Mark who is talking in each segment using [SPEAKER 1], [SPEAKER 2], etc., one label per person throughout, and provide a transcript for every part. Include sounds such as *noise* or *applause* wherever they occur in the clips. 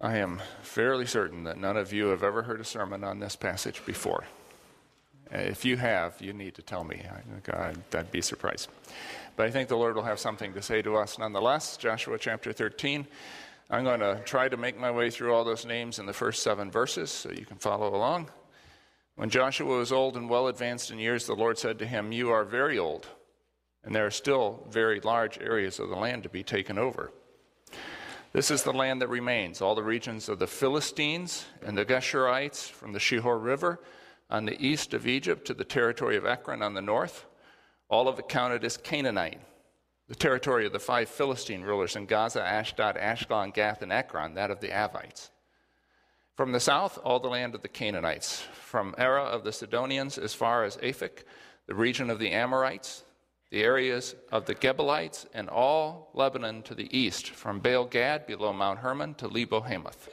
[SPEAKER 1] I am fairly certain that none of you have ever heard a sermon on this passage before. If you have, you need to tell me. God, I'd be surprised. But I think the Lord will have something to say to us nonetheless. Joshua chapter 13. I'm going to try to make my way through all those names in the first seven verses so you can follow along. When Joshua was old and well advanced in years, the Lord said to him, You are very old, and there are still very large areas of the land to be taken over. This is the land that remains, all the regions of the Philistines and the Geshurites from the Shihor River on the east of Egypt to the territory of Ekron on the north. All of it counted as Canaanite. The territory of the five Philistine rulers in Gaza, Ashdod, Ashkelon, Gath, and Ekron, that of the Avites. From the south, all the land of the Canaanites. From Arah of the Sidonians as far as Aphek, the region of the Amorites, the areas of the Gebalites, and all Lebanon to the east, from Baal Gad below Mount Hermon to Lebo Hamath.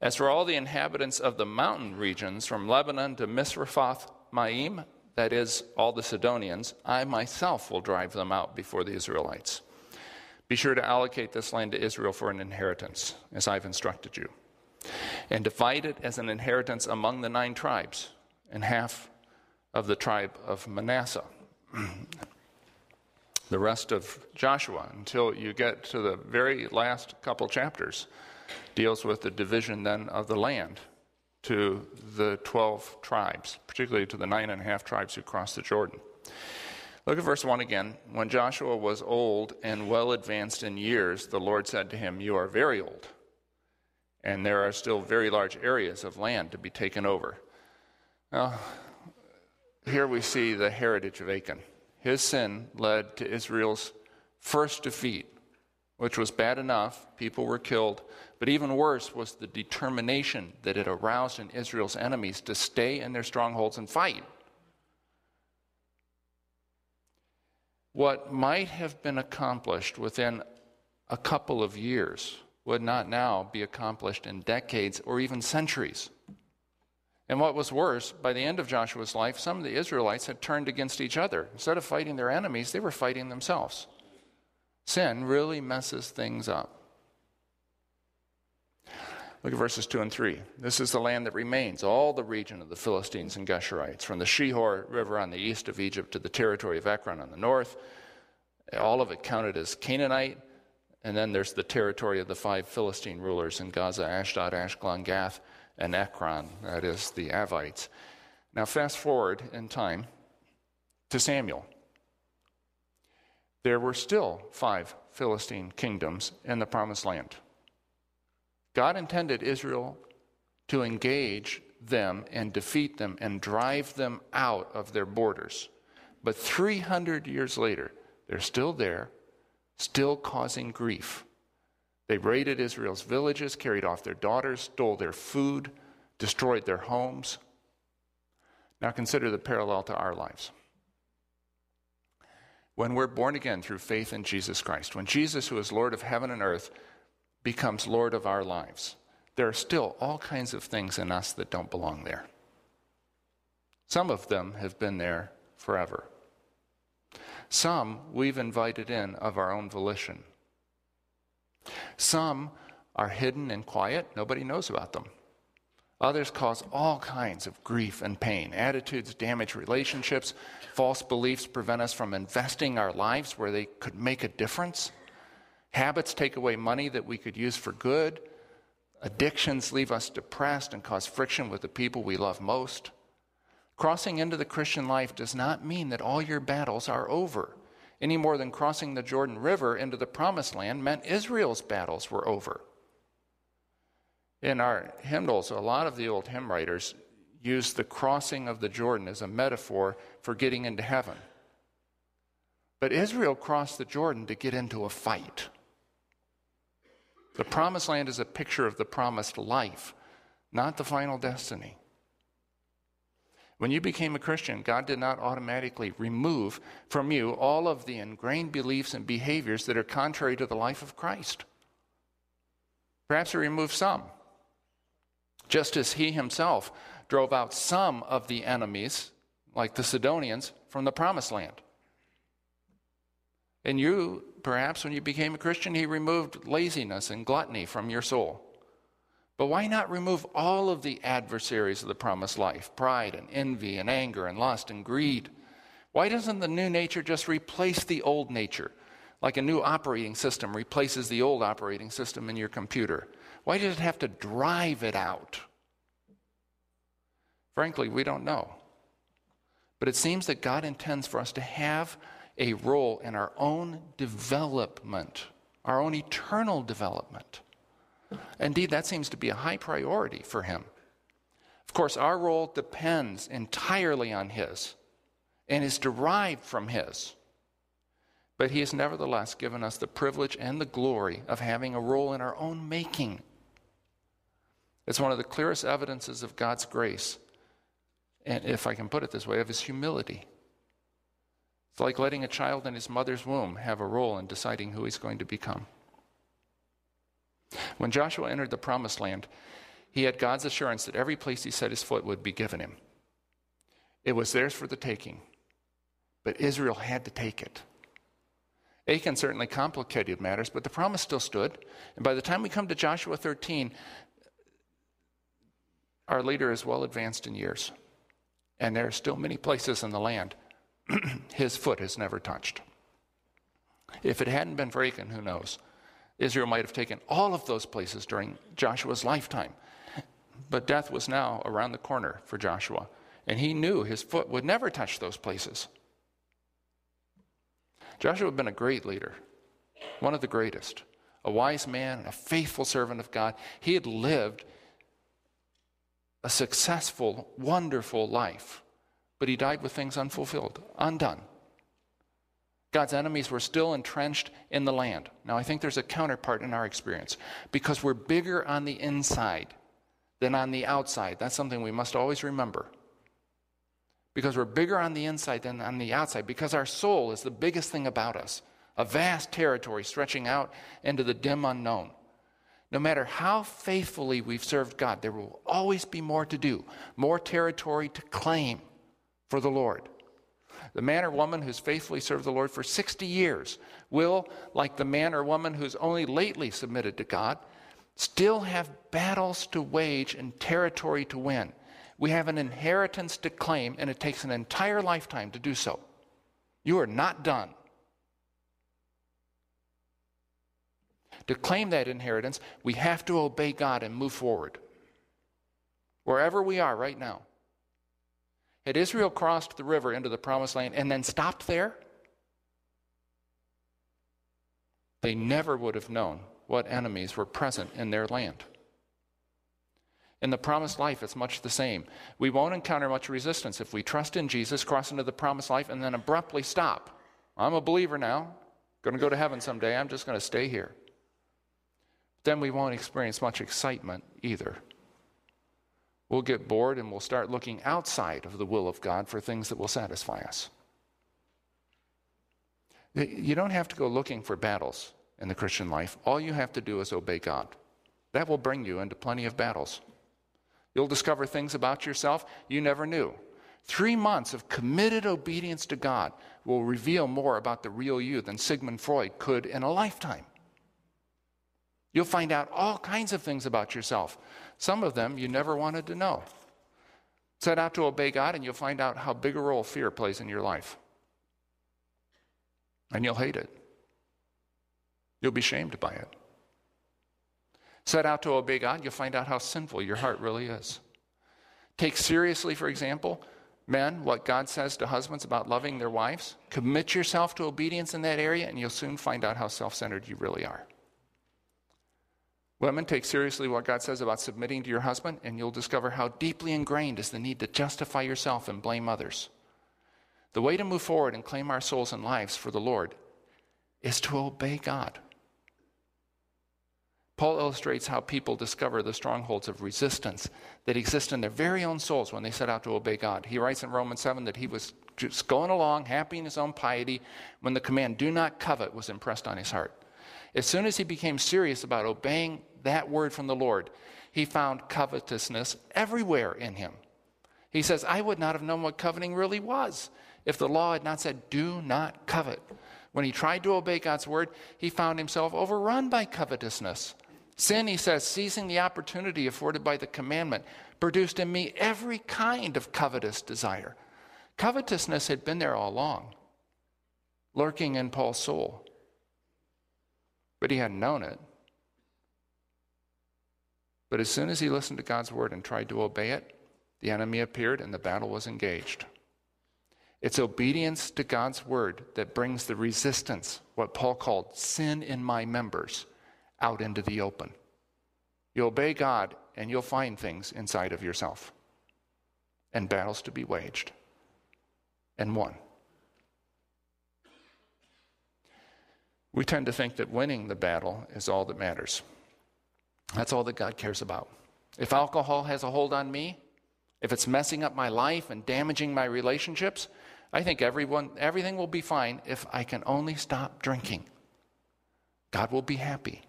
[SPEAKER 1] As for all the inhabitants of the mountain regions, from Lebanon to Misrephoth Maim, that is, all the Sidonians, I myself will drive them out before the Israelites. Be sure to allocate this land to Israel for an inheritance, as I've instructed you, and divide it as an inheritance among the nine tribes, and half of the tribe of Manasseh. *clears throat* the rest of Joshua until you get to the very last couple chapters deals with the division then of the land to the 12 tribes, particularly to the nine and a half tribes who crossed the Jordan. Look at verse 1 again. When Joshua was old and well advanced in years, the Lord said to him, You are very old, and there are still very large areas of land to be taken over. Now, here we see the heritage of Achan. His sin led to Israel's first defeat, which was bad enough. People were killed. But even worse was the determination that it aroused in Israel's enemies to stay in their strongholds and fight. What might have been accomplished within a couple of years would not now be accomplished in decades or even centuries. And what was worse, by the end of Joshua's life, some of the Israelites had turned against each other. Instead of fighting their enemies, they were fighting themselves. Sin really messes things up. Look at verses 2 and 3. This is the land that remains, all the region of the Philistines and Geshurites, from the Shihor River on the east of Egypt to the territory of Ekron on the north. All of it counted as Canaanite. And then there's the territory of the five Philistine rulers in Gaza, Ashdod, Ashkelon, Gath, and Ekron, that is, the Avites. Now, fast forward in time to Samuel. There were still five Philistine kingdoms in the promised land. God intended Israel to engage them and defeat them and drive them out of their borders. But 300 years later, they're still there, still causing grief. They raided Israel's villages, carried off their daughters, stole their food, destroyed their homes. Now consider the parallel to our lives. When we're born again through faith in Jesus Christ, when Jesus, who is Lord of heaven and earth, becomes Lord of our lives, there are still all kinds of things in us that don't belong there. Some of them have been there forever. Some we've invited in of our own volition. Some are hidden and quiet, nobody knows about them. Others cause all kinds of grief and pain. Attitudes damage relationships. False beliefs prevent us from investing our lives where they could make a difference. Habits take away money that we could use for good. Addictions leave us depressed and cause friction with the people we love most. Crossing into the Christian life does not mean that all your battles are over any more than crossing the Jordan River into the promised land meant Israel's battles were over. In our hymnals, a lot of the old hymn writers use the crossing of the Jordan as a metaphor for getting into heaven. But Israel crossed the Jordan to get into a fight. The promised land is a picture of the promised life, not the final destiny. When you became a Christian, God did not automatically remove from you all of the ingrained beliefs and behaviors that are contrary to the life of Christ. Perhaps He removed some, just as He Himself drove out some of the enemies, like the Sidonians, from the promised land. And you, perhaps when you became a Christian, He removed laziness and gluttony from your soul. But why not remove all of the adversaries of the promised life pride and envy and anger and lust and greed? Why doesn't the new nature just replace the old nature? Like a new operating system replaces the old operating system in your computer. Why does it have to drive it out? Frankly, we don't know. But it seems that God intends for us to have a role in our own development, our own eternal development. Indeed, that seems to be a high priority for Him. Of course, our role depends entirely on His and is derived from His. But He has nevertheless given us the privilege and the glory of having a role in our own making. It's one of the clearest evidences of God's grace and if I can put it this way, of his humility. It's like letting a child in his mother's womb have a role in deciding who he's going to become. When Joshua entered the promised land, he had God's assurance that every place he set his foot would be given him. It was theirs for the taking, but Israel had to take it. Achan certainly complicated matters, but the promise still stood. And by the time we come to Joshua 13, our leader is well advanced in years and there are still many places in the land *clears throat* his foot has never touched. If it hadn't been for Achan, who knows? Israel might have taken all of those places during Joshua's lifetime. But death was now around the corner for Joshua, and he knew his foot would never touch those places. Joshua had been a great leader, one of the greatest, a wise man, a faithful servant of God. He had lived a successful, wonderful life, but he died with things unfulfilled, undone. God's enemies were still entrenched in the land. Now, I think there's a counterpart in our experience because we're bigger on the inside than on the outside. That's something we must always remember. Because we're bigger on the inside than on the outside, because our soul is the biggest thing about us, a vast territory stretching out into the dim unknown. No matter how faithfully we've served God, there will always be more to do, more territory to claim for the Lord. The man or woman who's faithfully served the Lord for 60 years will, like the man or woman who's only lately submitted to God, still have battles to wage and territory to win. We have an inheritance to claim, and it takes an entire lifetime to do so. You are not done. To claim that inheritance, we have to obey God and move forward. Wherever we are right now. Had Israel crossed the river into the promised land and then stopped there, they never would have known what enemies were present in their land. In the promised life, it's much the same. We won't encounter much resistance if we trust in Jesus, cross into the promised life, and then abruptly stop. I'm a believer now, going to go to heaven someday, I'm just going to stay here then we won't experience much excitement either. We'll get bored and we'll start looking outside of the will of God for things that will satisfy us. You don't have to go looking for battles in the Christian life. All you have to do is obey God. That will bring you into plenty of battles. You'll discover things about yourself you never knew. Three months of committed obedience to God will reveal more about the real you than Sigmund Freud could in a lifetime. You'll find out all kinds of things about yourself. Some of them you never wanted to know. Set out to obey God, and you'll find out how big a role fear plays in your life. And you'll hate it. You'll be shamed by it. Set out to obey God, you'll find out how sinful your heart really is. Take seriously, for example, men, what God says to husbands about loving their wives. Commit yourself to obedience in that area, and you'll soon find out how self centered you really are. Women, take seriously what God says about submitting to your husband, and you'll discover how deeply ingrained is the need to justify yourself and blame others. The way to move forward and claim our souls and lives for the Lord is to obey God. Paul illustrates how people discover the strongholds of resistance that exist in their very own souls when they set out to obey God. He writes in Romans 7 that he was just going along, happy in his own piety, when the command, do not covet, was impressed on his heart. As soon as he became serious about obeying that word from the Lord, he found covetousness everywhere in him. He says, I would not have known what coveting really was if the law had not said, Do not covet. When he tried to obey God's word, he found himself overrun by covetousness. Sin, he says, seizing the opportunity afforded by the commandment, produced in me every kind of covetous desire. Covetousness had been there all along, lurking in Paul's soul, but he hadn't known it. But as soon as he listened to God's word and tried to obey it, the enemy appeared and the battle was engaged. It's obedience to God's word that brings the resistance, what Paul called sin in my members out into the open. You obey God, and you'll find things inside of yourself and battles to be waged and won. We tend to think that winning the battle is all that matters. That's all that God cares about. If alcohol has a hold on me, if it's messing up my life and damaging my relationships, I think everyone, everything will be fine if I can only stop drinking. God will be happy.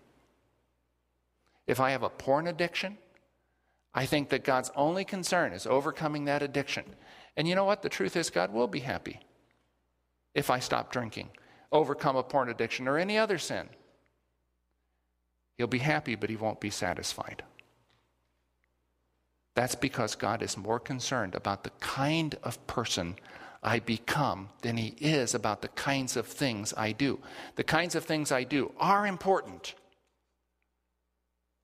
[SPEAKER 1] If I have a porn addiction, I think that God's only concern is overcoming that addiction. And you know what? The truth is, God will be happy if I stop drinking, overcome a porn addiction, or any other sin. He'll be happy, but he won't be satisfied. That's because God is more concerned about the kind of person I become than he is about the kinds of things I do. The kinds of things I do are important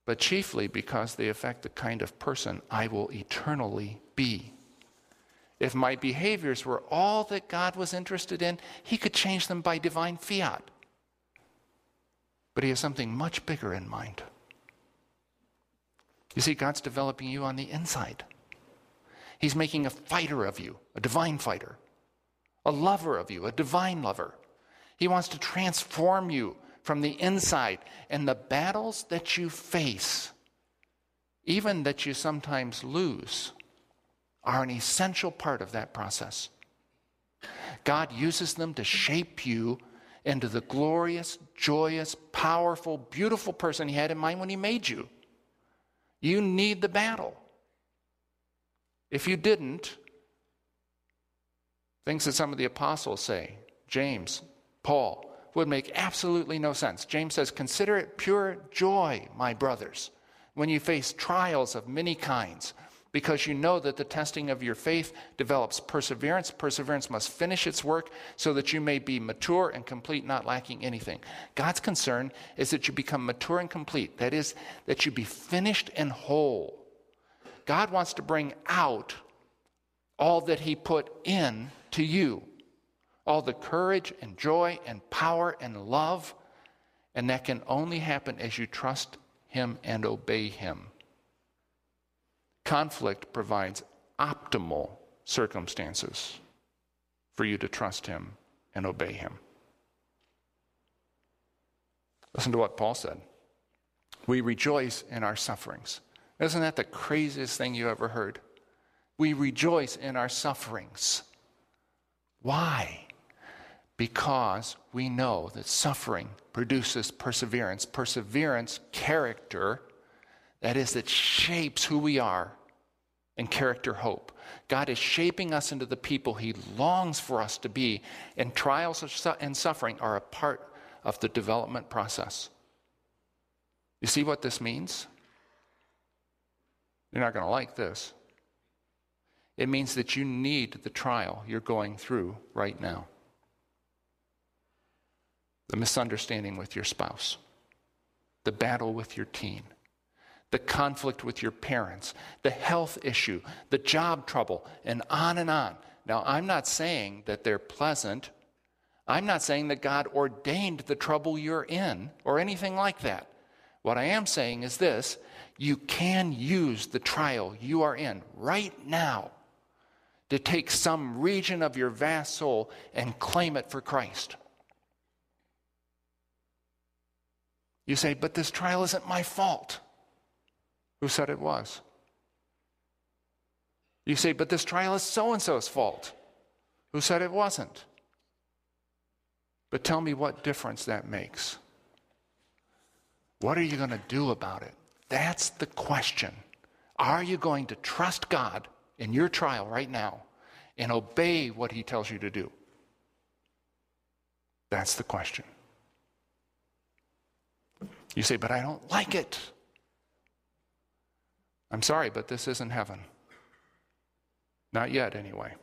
[SPEAKER 1] but chiefly because they affect the kind of person I will eternally be. If my behaviors were all that God was interested in, He could change them by divine fiat. But He has something much bigger in mind. You see, God's developing you on the inside. He's making a fighter of you, a divine fighter, a lover of you, a divine lover. He wants to transform you from the inside. And the battles that you face, even that you sometimes lose, are an essential part of that process. God uses them to shape you into the glorious, joyous, powerful, beautiful person He had in mind when He made you. You need the battle. If you didn't, things that some of the apostles say, James, Paul, would make absolutely no sense. James says, Consider it pure joy, my brothers, when you face trials of many kinds, because you know that the testing of your faith develops perseverance. Perseverance must finish its work so that you may be mature and complete, not lacking anything. God's concern is that you become mature and complete, that is, that you be finished and whole. God wants to bring out all that He put in to you all the courage and joy and power and love. And that can only happen as you trust Him and obey Him. Conflict provides optimal circumstances for you to trust Him and obey Him. Listen to what Paul said. We rejoice in our sufferings. Isn't that the craziest thing you ever heard? We rejoice in our sufferings. Why? because we know that suffering produces perseverance. Perseverance, character, that is, that shapes who we are, and character, hope. God is shaping us into the people He longs for us to be, and trials and suffering are a part of the development process. You see what this means? You're not going to like this. It means that you need the trial you're going through right now the misunderstanding with your spouse, the battle with your teen, the conflict with your parents, the health issue, the job trouble, and on and on. Now, I'm not saying that they're pleasant. I'm not saying that God ordained the trouble you're in or anything like that. What I am saying is this you can use the trial you are in right now to take some region of your vast soul and claim it for Christ. You say, but this trial isn't my fault. Who said it was? You say, but this trial is so and so's fault. Who said it wasn't? But tell me what difference that makes. What are you going to do about it? That's the question. Are you going to trust God in your trial right now and obey what He tells you to do? That's the question. You say, but I don't like it. I'm sorry, but this isn't heaven. Not yet, anyway.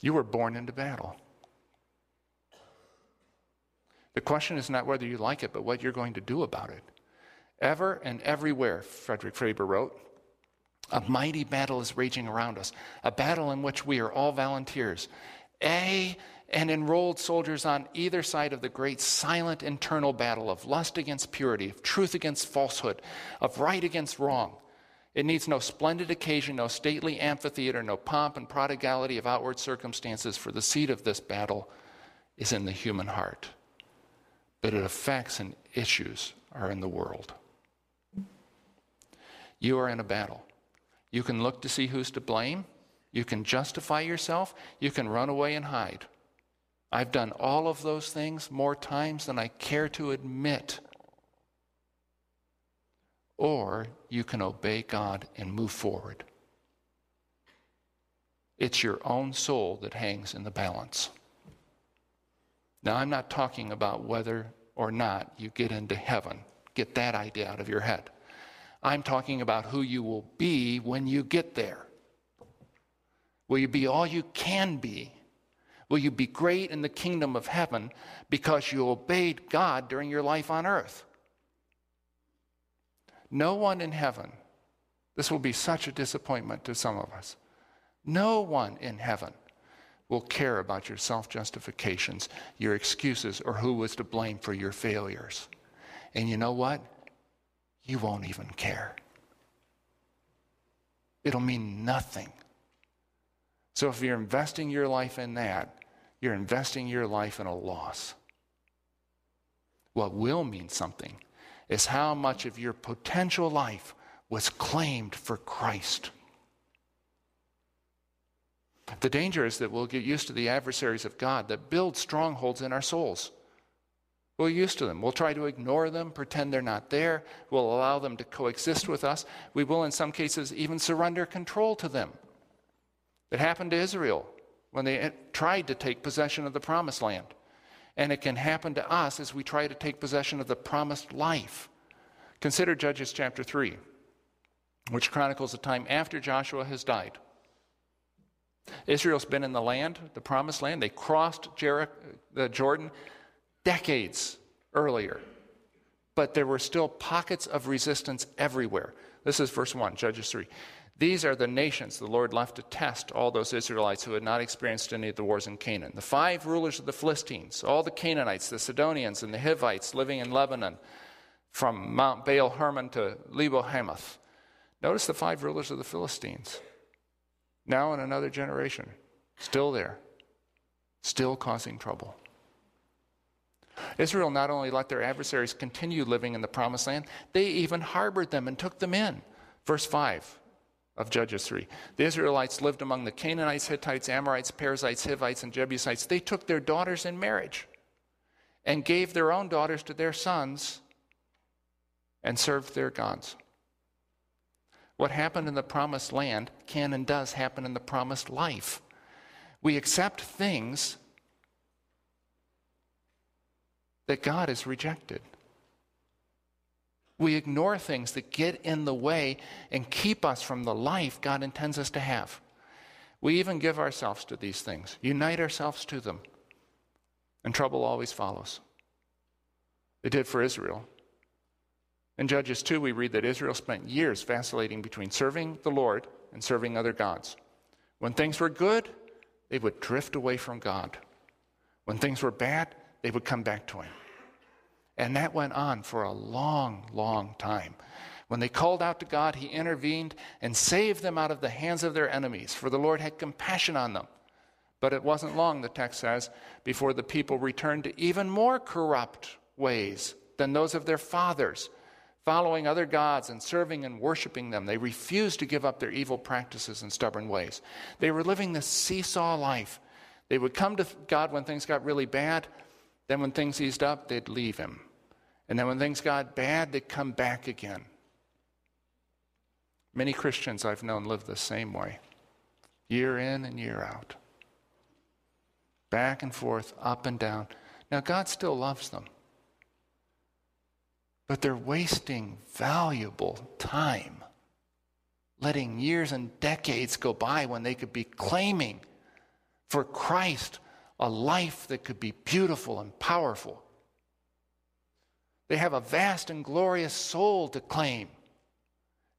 [SPEAKER 1] You were born into battle. The question is not whether you like it, but what you're going to do about it. Ever and everywhere, Frederick Faber wrote, a mighty battle is raging around us, a battle in which we are all volunteers. A and enrolled soldiers on either side of the great silent internal battle of lust against purity, of truth against falsehood, of right against wrong. It needs no splendid occasion, no stately amphitheater, no pomp and prodigality of outward circumstances, for the seat of this battle is in the human heart. But its effects and issues are in the world. You are in a battle. You can look to see who's to blame. You can justify yourself. You can run away and hide. I've done all of those things more times than I care to admit. Or you can obey God and move forward. It's your own soul that hangs in the balance. Now, I'm not talking about whether or not you get into heaven. Get that idea out of your head. I'm talking about who you will be when you get there. Will you be all you can be? Will you be great in the kingdom of heaven because you obeyed God during your life on earth? No one in heaven, this will be such a disappointment to some of us. No one in heaven will care about your self justifications, your excuses, or who was to blame for your failures. And you know what? You won't even care. It'll mean nothing. So if you're investing your life in that, you're investing your life in a loss. What will mean something is how much of your potential life was claimed for Christ. The danger is that we'll get used to the adversaries of God that build strongholds in our souls. We'll get used to them. We'll try to ignore them, pretend they're not there. We'll allow them to coexist with us. We will, in some cases, even surrender control to them. It happened to Israel when they tried to take possession of the promised land. And it can happen to us as we try to take possession of the promised life. Consider Judges chapter 3, which chronicles the time after Joshua has died. Israel's been in the land, the promised land. They crossed Jericho, the Jordan decades earlier. But there were still pockets of resistance everywhere. This is verse 1, Judges 3. These are the nations the Lord left to test all those Israelites who had not experienced any of the wars in Canaan. The five rulers of the Philistines, all the Canaanites, the Sidonians, and the Hivites living in Lebanon, from Mount Baal Hermon to Lebo Hamath. Notice the five rulers of the Philistines. Now in another generation, still there, still causing trouble. Israel not only let their adversaries continue living in the promised land, they even harbored them and took them in. Verse 5 of Judges 3. The Israelites lived among the Canaanites, Hittites, Amorites, Perizzites, Hivites, and Jebusites. They took their daughters in marriage and gave their own daughters to their sons and served their gods. What happened in the promised land can and does happen in the promised life. We accept things that God has rejected. We ignore things that get in the way and keep us from the life God intends us to have. We even give ourselves to these things, unite ourselves to them, and trouble always follows. It did for Israel. In Judges 2, we read that Israel spent years vacillating between serving the Lord and serving other gods. When things were good, they would drift away from God. When things were bad, they would come back to Him. And that went on for a long, long time. When they called out to God, He intervened and saved them out of the hands of their enemies, for the Lord had compassion on them. But it wasn't long, the text says, before the people returned to even more corrupt ways than those of their fathers, following other gods and serving and worshiping them. They refused to give up their evil practices and stubborn ways. They were living this seesaw life. They would come to God when things got really bad. Then, when things eased up, they'd leave Him. And then when things got bad, they'd come back again. Many Christians I've known live the same way, year in and year out. Back and forth, up and down. Now, God still loves them. But they're wasting valuable time, letting years and decades go by when they could be claiming for Christ a life that could be beautiful and powerful. They have a vast and glorious soul to claim.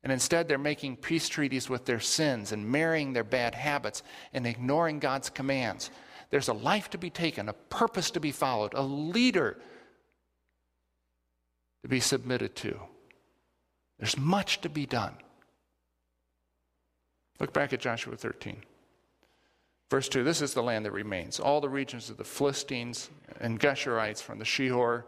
[SPEAKER 1] And instead, they're making peace treaties with their sins and marrying their bad habits and ignoring God's commands. There's a life to be taken, a purpose to be followed, a leader to be submitted to. There's much to be done. Look back at Joshua 13. Verse 2 This is the land that remains. All the regions of the Philistines and Geshurites from the Shihor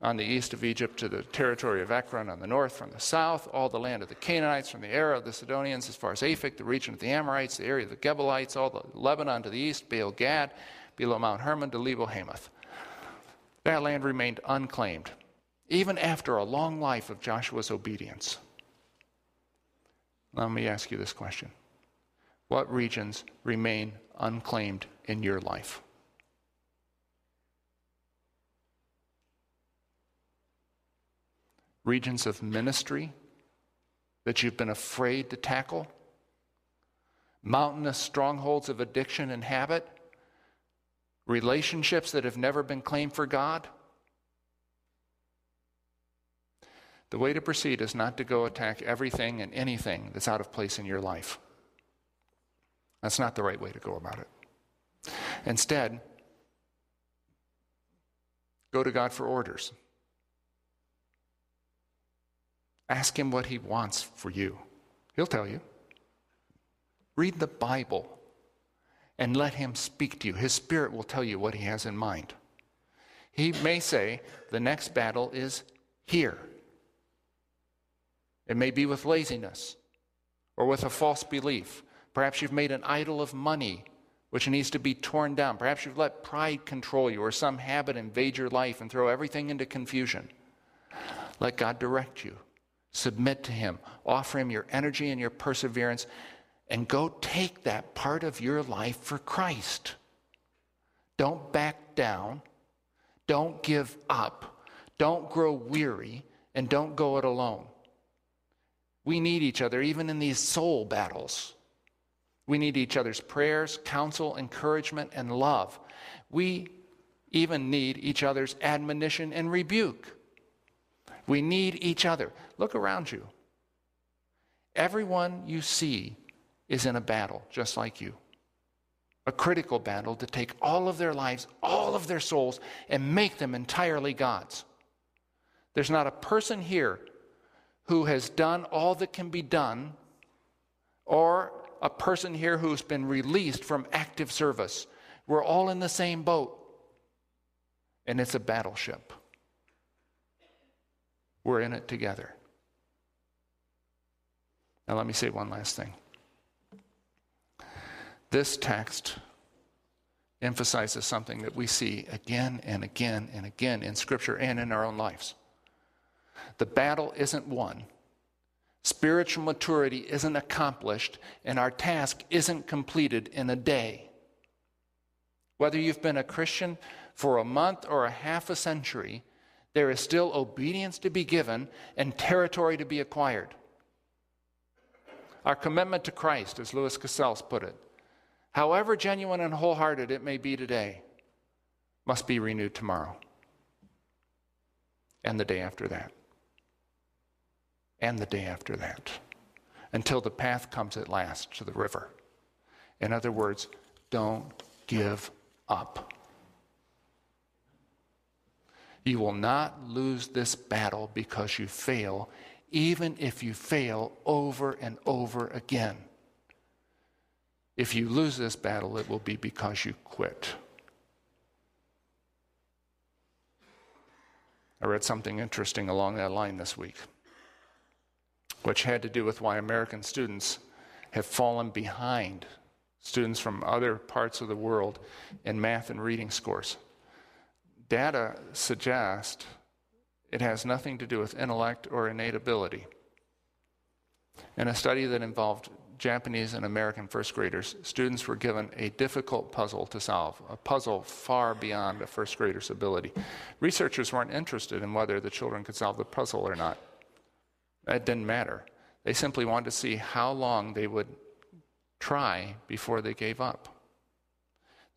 [SPEAKER 1] on the east of Egypt to the territory of Ekron on the north, from the south, all the land of the Canaanites, from the Arah of the Sidonians as far as Aphek, the region of the Amorites, the area of the Gebalites, all the Lebanon to the east, Baal Gad, below Mount Hermon to Lebo Hamath. That land remained unclaimed, even after a long life of Joshua's obedience. Let me ask you this question What regions remain unclaimed in your life? regions of ministry that you've been afraid to tackle, mountainous strongholds of addiction and habit, relationships that have never been claimed for God. The way to proceed is not to go attack everything and anything that's out of place in your life. That's not the right way to go about it. Instead, go to God for orders. Ask him what he wants for you. He'll tell you. Read the Bible and let him speak to you. His spirit will tell you what he has in mind. He may say, the next battle is here. It may be with laziness or with a false belief. Perhaps you've made an idol of money which needs to be torn down. Perhaps you've let pride control you or some habit invade your life and throw everything into confusion. Let God direct you. Submit to Him. Offer Him your energy and your perseverance, and go take that part of your life for Christ. Don't back down. Don't give up. Don't grow weary, and don't go it alone. We need each other, even in these soul battles. We need each other's prayers, counsel, encouragement, and love. We even need each other's admonition and rebuke. We need each other. Look around you. Everyone you see is in a battle, just like you. A critical battle to take all of their lives, all of their souls, and make them entirely God's. There's not a person here who has done all that can be done, or a person here who's been released from active service. We're all in the same boat, and it's a battleship. We're in it together. Now, let me say one last thing. This text emphasizes something that we see again and again and again in Scripture and in our own lives. The battle isn't won, spiritual maturity isn't accomplished, and our task isn't completed in a day. Whether you've been a Christian for a month or a half a century, there is still obedience to be given and territory to be acquired. Our commitment to Christ, as Louis Cassels put it, however genuine and wholehearted it may be today, must be renewed tomorrow and the day after that and the day after that until the path comes at last to the river. In other words, don't give up. You will not lose this battle because you fail, even if you fail over and over again. If you lose this battle, it will be because you quit. I read something interesting along that line this week, which had to do with why American students have fallen behind students from other parts of the world in math and reading scores. Data suggest it has nothing to do with intellect or innate ability. In a study that involved Japanese and American first graders, students were given a difficult puzzle to solve, a puzzle far beyond a first grader's ability. Researchers weren't interested in whether the children could solve the puzzle or not. That didn't matter. They simply wanted to see how long they would try before they gave up.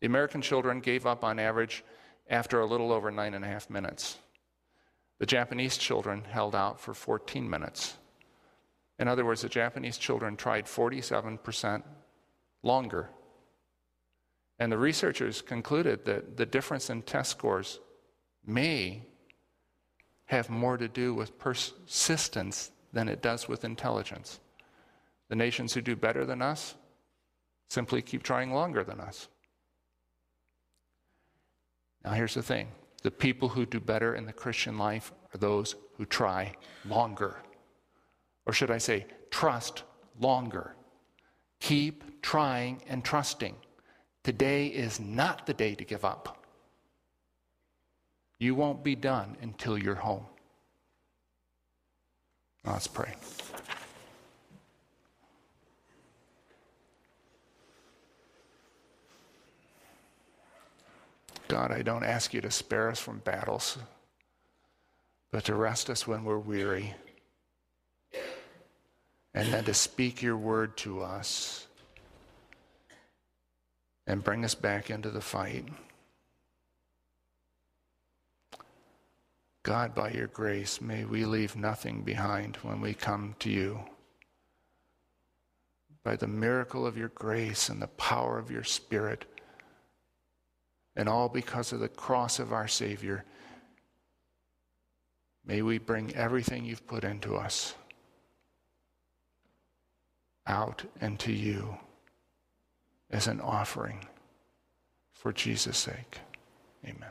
[SPEAKER 1] The American children gave up on average after a little over nine and a half minutes. The Japanese children held out for 14 minutes. In other words, the Japanese children tried 47% longer. And the researchers concluded that the difference in test scores may have more to do with persistence than it does with intelligence. The nations who do better than us simply keep trying longer than us. Now, here's the thing the people who do better in the Christian life are those who try longer. Or should I say, trust longer. Keep trying and trusting. Today is not the day to give up. You won't be done until you're home. Let's pray. God, I don't ask you to spare us from battles, but to rest us when we're weary and then to speak your word to us and bring us back into the fight. God, by your grace, may we leave nothing behind when we come to you. By the miracle of your grace and the power of your Spirit, and all because of the cross of our Savior, may we bring everything you've put into us out and to you as an offering for Jesus' sake. Amen.